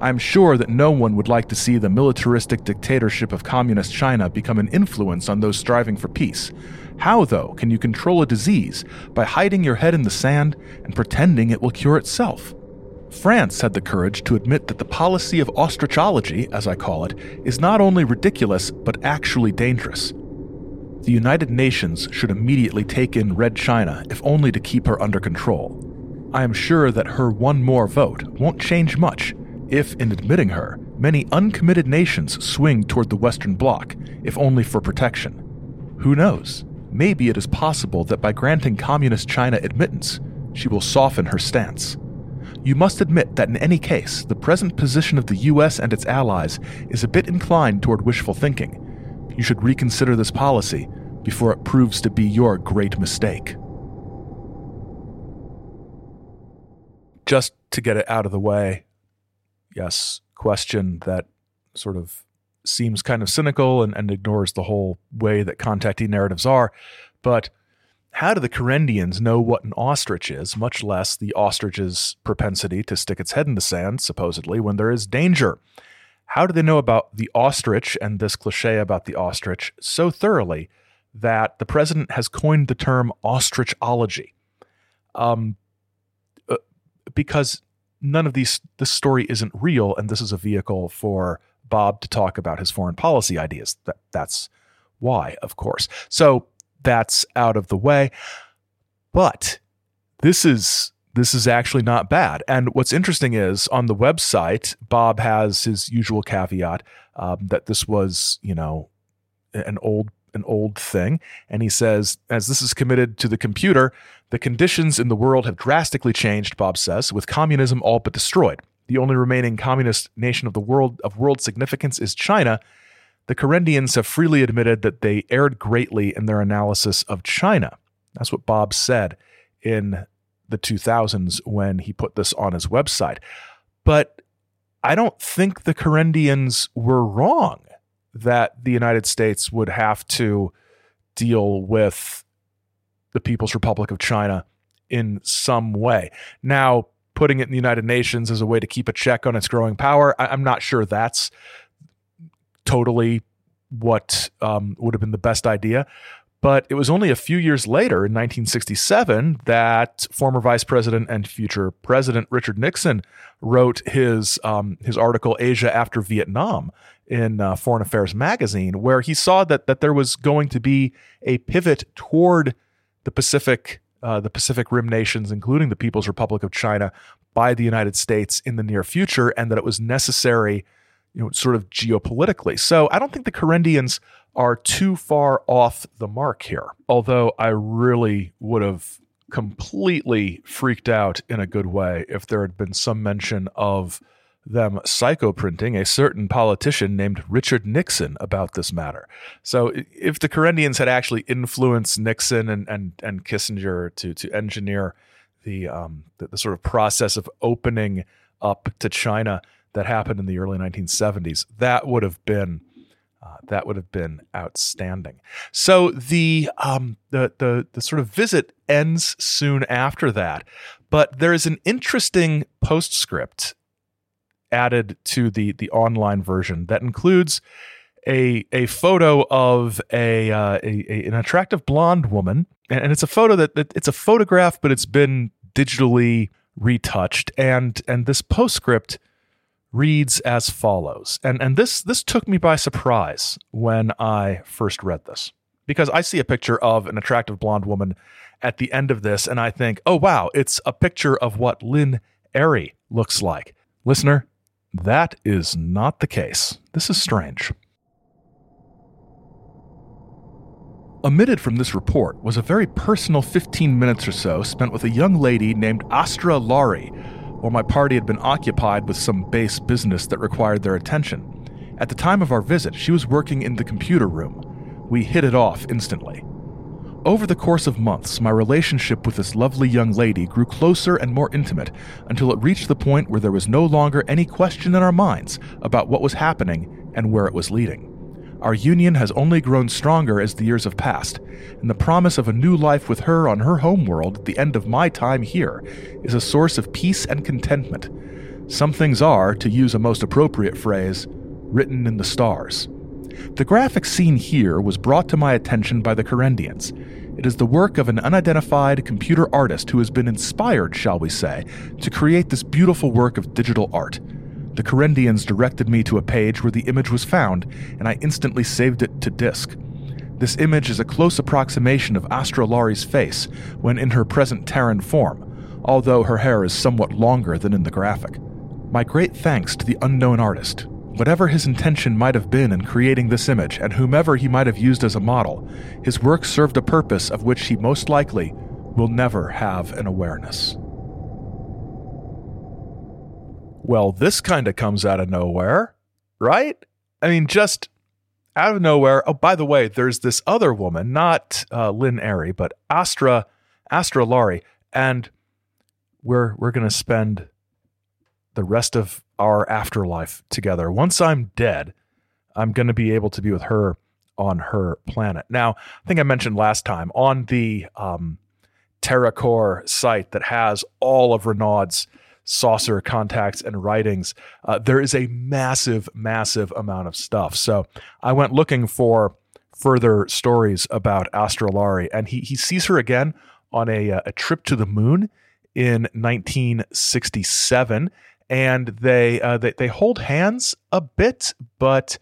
I'm sure that no one would like to see the militaristic dictatorship of Communist China become an influence on those striving for peace. How, though, can you control a disease by hiding your head in the sand and pretending it will cure itself? France had the courage to admit that the policy of ostrichology, as I call it, is not only ridiculous, but actually dangerous. The United Nations should immediately take in Red China, if only to keep her under control. I am sure that her one more vote won't change much if, in admitting her, many uncommitted nations swing toward the Western Bloc, if only for protection. Who knows? Maybe it is possible that by granting Communist China admittance, she will soften her stance. You must admit that in any case, the present position of the US and its allies is a bit inclined toward wishful thinking. You should reconsider this policy before it proves to be your great mistake. Just to get it out of the way, yes, question that sort of seems kind of cynical and, and ignores the whole way that contactee narratives are, but how do the Korendians know what an ostrich is, much less the ostrich's propensity to stick its head in the sand, supposedly, when there is danger? How do they know about the ostrich and this cliche about the ostrich so thoroughly that the president has coined the term ostrichology? Um, uh, because none of these, this story isn't real, and this is a vehicle for Bob to talk about his foreign policy ideas. That, that's why, of course. So that's out of the way. But this is this is actually not bad. And what's interesting is on the website, Bob has his usual caveat um, that this was, you know, an old an old thing. And he says, as this is committed to the computer, the conditions in the world have drastically changed, Bob says, with communism all but destroyed. The only remaining communist nation of the world of world significance is China, the Korendians have freely admitted that they erred greatly in their analysis of China. That's what Bob said in the 2000s when he put this on his website. But I don't think the Korendians were wrong that the United States would have to deal with the People's Republic of China in some way. Now, putting it in the United Nations as a way to keep a check on its growing power, I- am not sure that's totally what um, would have been the best idea. But it was only a few years later, in 1967, that former Vice President and future President Richard Nixon wrote his um, his article "Asia After Vietnam" in uh, Foreign Affairs magazine, where he saw that that there was going to be a pivot toward the Pacific uh, the Pacific Rim nations, including the People's Republic of China, by the United States in the near future, and that it was necessary, you know, sort of geopolitically. So I don't think the Korendians are too far off the mark here. Although I really would have completely freaked out in a good way if there had been some mention of them psychoprinting a certain politician named Richard Nixon about this matter. So if the Korendians had actually influenced Nixon and and, and Kissinger to to engineer the, um, the the sort of process of opening up to China that happened in the early 1970s, that would have been uh, that would have been outstanding. So the um, the the the sort of visit ends soon after that, but there is an interesting postscript added to the the online version that includes a a photo of a, uh, a, a an attractive blonde woman, and, and it's a photo that, that it's a photograph, but it's been digitally retouched, and and this postscript reads as follows. And and this this took me by surprise when I first read this. Because I see a picture of an attractive blonde woman at the end of this and I think, "Oh wow, it's a picture of what Lynn Airy looks like." Listener, that is not the case. This is strange. Omitted from this report was a very personal 15 minutes or so spent with a young lady named Astra Laurie, while my party had been occupied with some base business that required their attention. At the time of our visit, she was working in the computer room. We hit it off instantly. Over the course of months, my relationship with this lovely young lady grew closer and more intimate until it reached the point where there was no longer any question in our minds about what was happening and where it was leading. Our union has only grown stronger as the years have passed, and the promise of a new life with her on her home world at the end of my time here is a source of peace and contentment. Some things are, to use a most appropriate phrase, written in the stars. The graphic seen here was brought to my attention by the Korendians. It is the work of an unidentified computer artist who has been inspired, shall we say, to create this beautiful work of digital art. The Korendians directed me to a page where the image was found, and I instantly saved it to disk. This image is a close approximation of Astra Laurie's face when in her present Terran form, although her hair is somewhat longer than in the graphic. My great thanks to the unknown artist, Whatever his intention might have been in creating this image, and whomever he might have used as a model, his work served a purpose of which he most likely will never have an awareness. Well, this kind of comes out of nowhere, right? I mean, just out of nowhere. Oh, by the way, there's this other woman, not uh, Lin-Erri, but Astra Astra Laurie, and we're we're gonna spend the rest of our afterlife together. Once I'm dead, I'm going to be able to be with her on her planet. Now, I think I mentioned last time on the um, TerraCore site that has all of Renaud's saucer contacts and writings, uh, there is a massive, massive amount of stuff. So I went looking for further stories about Astra Laurie, and he, he sees her again on a, uh, a trip to the moon in 1967 and they uh, they they hold hands a bit, but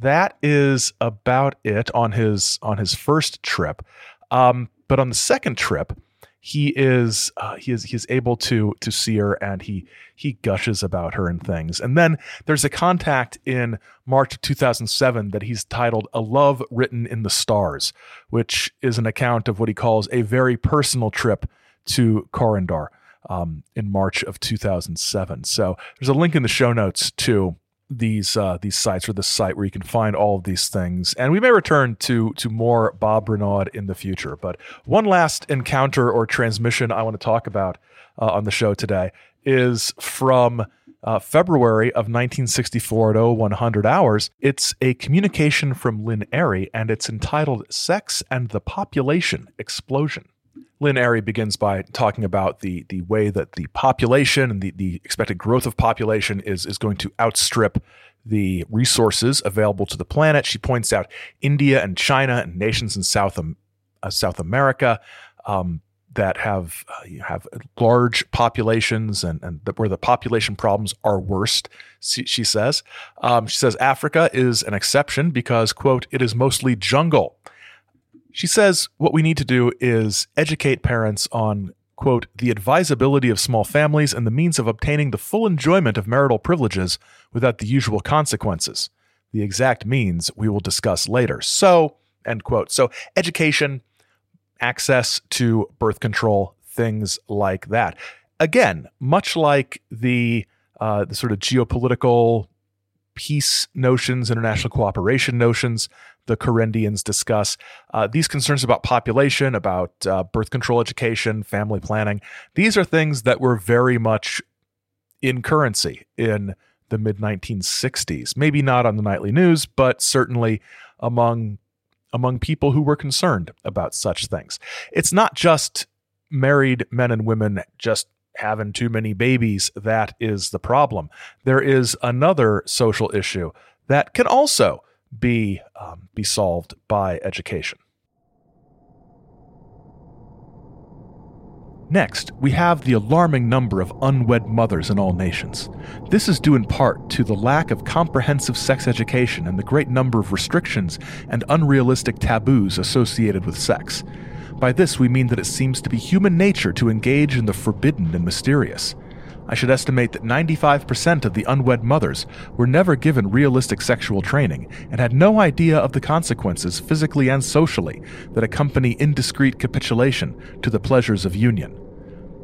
that is about it on his on his first trip. Um, but on the second trip, he is uh, he is he is able to to see her and he he gushes about her and things. And then there's a contact in March of 2007 that he's titled "A Love Written in the Stars," which is an account of what he calls a very personal trip to Korendor um, in March of 2007. So there's a link in the show notes to these uh, these sites or the site where you can find all of these things. And we may return to to more Bob Renaud in the future. But one last encounter or transmission I want to talk about uh, on the show today is from uh, February of 1964 at 0100 hours. It's a communication from Lin-Erri, and it's entitled "Sex and the Population Explosion." Lin-Erri begins by talking about the the way that the population and the, the expected growth of population is is going to outstrip the resources available to the planet. She points out India and China and nations in South uh, South America um, that have uh, have large populations and, and the, where the population problems are worst. She, she says. Um, she says Africa is an exception because quote it is mostly jungle. She says what we need to do is educate parents on quote, the advisability of small families and the means of obtaining the full enjoyment of marital privileges without the usual consequences. The exact means we will discuss later. So, end quote. So, education, access to birth control, things like that. Again, much like the uh, the sort of geopolitical peace notions, international cooperation notions the Korendians discuss. Uh, these concerns about population, about uh, birth control education, family planning, these are things that were very much in currency in the mid 1960s. Maybe not on the nightly news, but certainly among among people who were concerned about such things. It's not just married men and women just having too many babies that is the problem. There is another social issue that can also be um, be solved by education. Next, we have the alarming number of unwed mothers in all nations. This is due in part to the lack of comprehensive sex education and the great number of restrictions and unrealistic taboos associated with sex. By this, we mean that it seems to be human nature to engage in the forbidden and mysterious. I should estimate that 95% of the unwed mothers were never given realistic sexual training and had no idea of the consequences, physically and socially, that accompany indiscreet capitulation to the pleasures of union.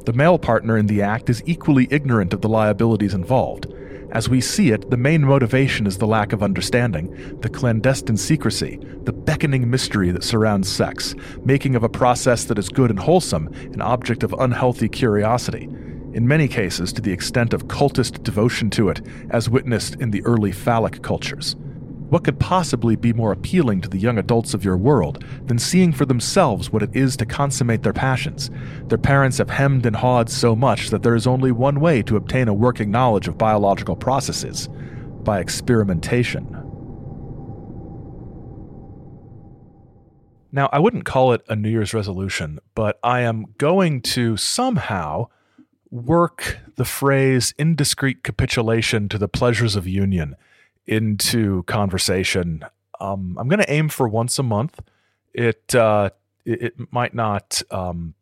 The male partner in the act is equally ignorant of the liabilities involved. As we see it, the main motivation is the lack of understanding, the clandestine secrecy, the beckoning mystery that surrounds sex, making of a process that is good and wholesome an object of unhealthy curiosity in many cases to the extent of cultist devotion to it, as witnessed in the early phallic cultures. What could possibly be more appealing to the young adults of your world than seeing for themselves what it is to consummate their passions? Their parents have hemmed and hawed so much that there is only one way to obtain a working knowledge of biological processes by experimentation. Now, I wouldn't call it a New Year's resolution, but I am going to somehow work the phrase indiscreet capitulation to the pleasures of union into conversation. Um, I'm going to aim for once a month. It uh, it, it, might not um,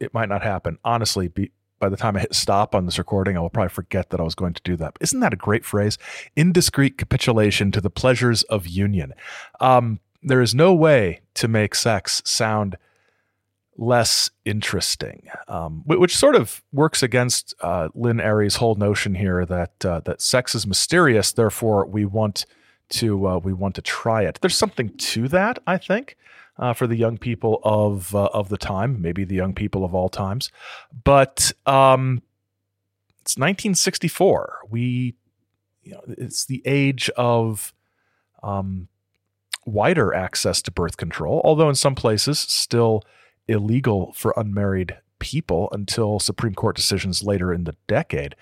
it might not happen. Honestly, be, by the time I hit stop on this recording, I will probably forget that I was going to do that. Isn't that a great phrase? Indiscreet capitulation to the pleasures of union. Um, there is no way to make sex sound less interesting, um, which sort of works against uh, Lin-Erri's whole notion here that uh, that sex is mysterious, therefore we want to uh, we want to try it. There's something to that, I think, uh, for the young people of uh, of the time, maybe the young people of all times, but um, it's 1964. We, you know, it's the age of um, wider access to birth control, although in some places still illegal for unmarried people until Supreme Court decisions later in the decade.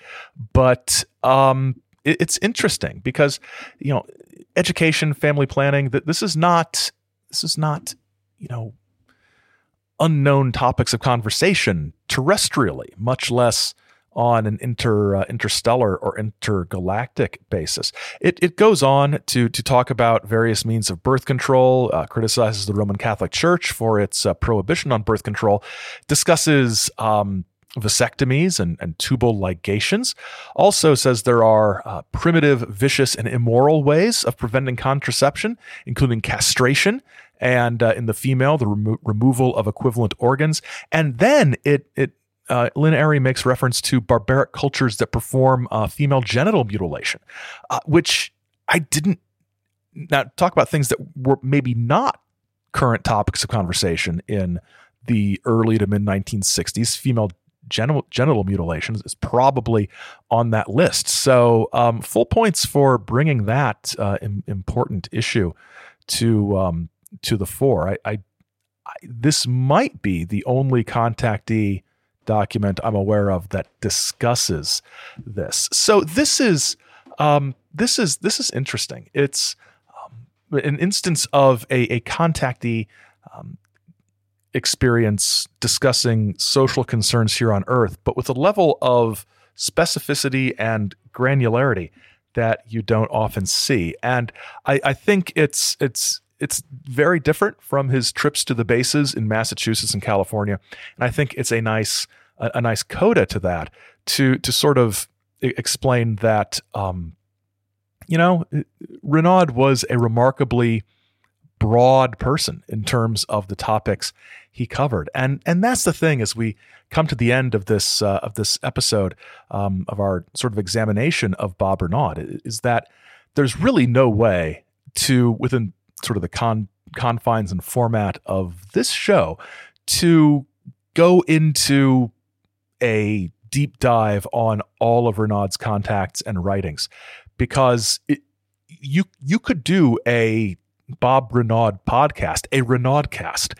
But um, it, it's interesting because you know education, family planning. That this is not this is not you know unknown topics of conversation terrestrially, much less on an inter uh, interstellar or intergalactic basis. It, it goes on to to talk about various means of birth control, uh, criticizes the Roman Catholic Church for its uh, prohibition on birth control, discusses um, vasectomies and, and, tubal ligations. Also says there are uh, primitive, vicious, and immoral ways of preventing contraception, including castration. And uh, in the female, the remo- removal of equivalent organs, and then it it uh, Lin-Erri makes reference to barbaric cultures that perform uh, female genital mutilation, uh, which I didn't. Now, talk about things that were maybe not current topics of conversation in the early to mid 1960s. Female genital, genital mutilations is probably on that list. So, um, full points for bringing that uh, important issue to um, to the fore. I, I, I, this might be the only contactee document I'm aware of that discusses this. So this is um, this is this is interesting. It's um, an instance of a, a contactee um, experience discussing social concerns here on Earth, but with a level of specificity and granularity that you don't often see. And I, I think it's it's it's very different from his trips to the bases in Massachusetts and California. And I think it's a nice a, a nice coda to that to to sort of explain that um, you know Renaud was a remarkably broad person in terms of the topics he covered, and and that's the thing as we come to the end of this uh, of this episode um, of our sort of examination of Bob Renaud is that there's really no way to within sort of the con- confines and format of this show to go into a deep dive on all of Renaud's contacts and writings because it, you you could do a Bob Renaud podcast, a Renaud cast,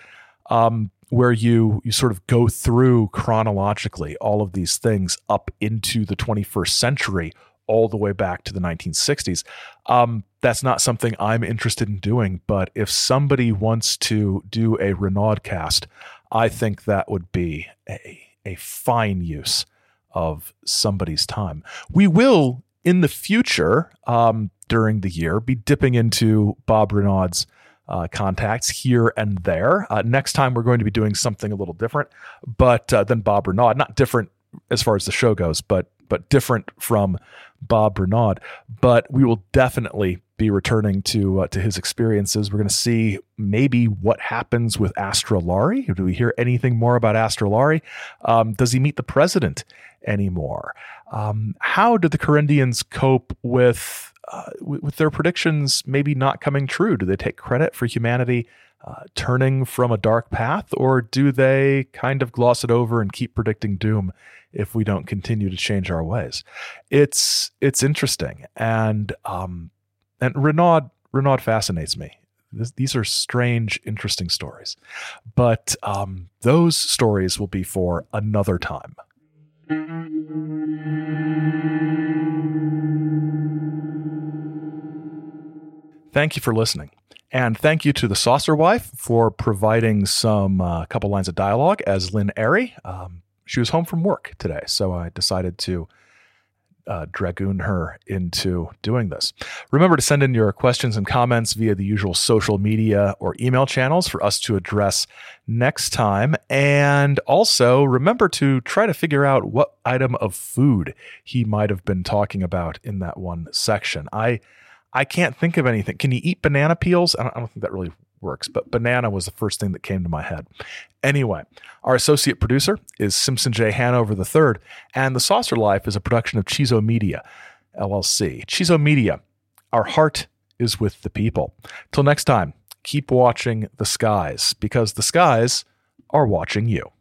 um, where you you sort of go through chronologically all of these things up into the 21st century, all the way back to the 1960s. Um, that's not something I'm interested in doing, but if somebody wants to do a Renaud cast, I think that would be a a fine use of somebody's time. We will in the future, um, during the year, be dipping into Bob Renaud's uh, contacts here and there. Uh, next time, we're going to be doing something a little different, but uh, than Bob Renaud. Not different as far as the show goes, but but different from Bob Renaud. But we will definitely be returning to uh, to his experiences. We're going to see maybe what happens with Astrolari. Do we hear anything more about Astrolari? Um, does he meet the president anymore? Um, how do the Korendians cope with, uh, with their predictions maybe not coming true? Do they take credit for humanity uh, turning from a dark path, or do they kind of gloss it over and keep predicting doom if we don't continue to change our ways? It's it's interesting, and um, and Renaud Renaud fascinates me. This, these are strange, interesting stories, but um, those stories will be for another time. Thank you for listening. And thank you to the Saucer Wife for providing some uh, couple lines of dialogue as Lin-Erri. Um, she was home from work today, so I decided to uh, dragoon her into doing this. Remember to send in your questions and comments via the usual social media or email channels for us to address next time. And also remember to try to figure out what item of food he might have been talking about in that one section. I I can't think of anything. Can you eat banana peels? I don't, I don't think that really works, but banana was the first thing that came to my head. Anyway, our associate producer is Simpson J. Hanover III, and The Saucer Life is a production of Chizo Media, LLC. Chizo Media, our heart is with the people. Till next time, keep watching the skies because the skies are watching you.